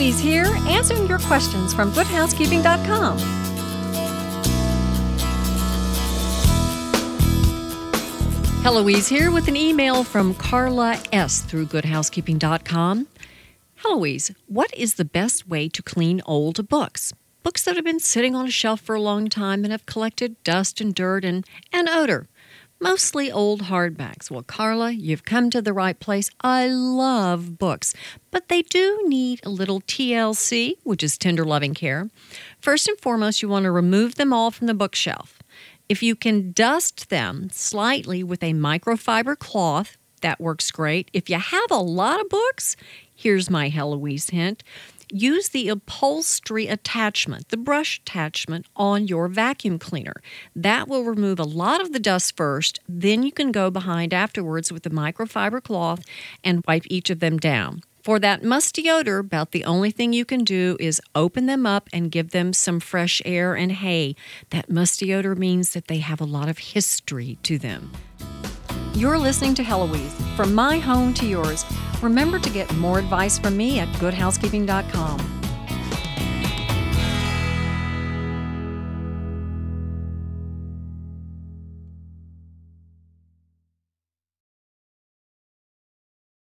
Heloise here, answering your questions from goodhousekeeping.com. Hello, Heloise here with an email from Carla S. through goodhousekeeping.com. Heloise, what is the best way to clean old books? Books that have been sitting on a shelf for a long time and have collected dust and dirt and, and odor mostly old hardbacks. Well, Carla, you've come to the right place. I love books, but they do need a little TLC, which is tender loving care. First and foremost, you want to remove them all from the bookshelf. If you can dust them slightly with a microfiber cloth, that works great. If you have a lot of books, here's my Heloise hint use the upholstery attachment, the brush attachment, on your vacuum cleaner. That will remove a lot of the dust first, then you can go behind afterwards with the microfiber cloth and wipe each of them down. For that musty odor, about the only thing you can do is open them up and give them some fresh air and hay. That musty odor means that they have a lot of history to them. You're listening to Heloise, from my home to yours. Remember to get more advice from me at goodhousekeeping.com.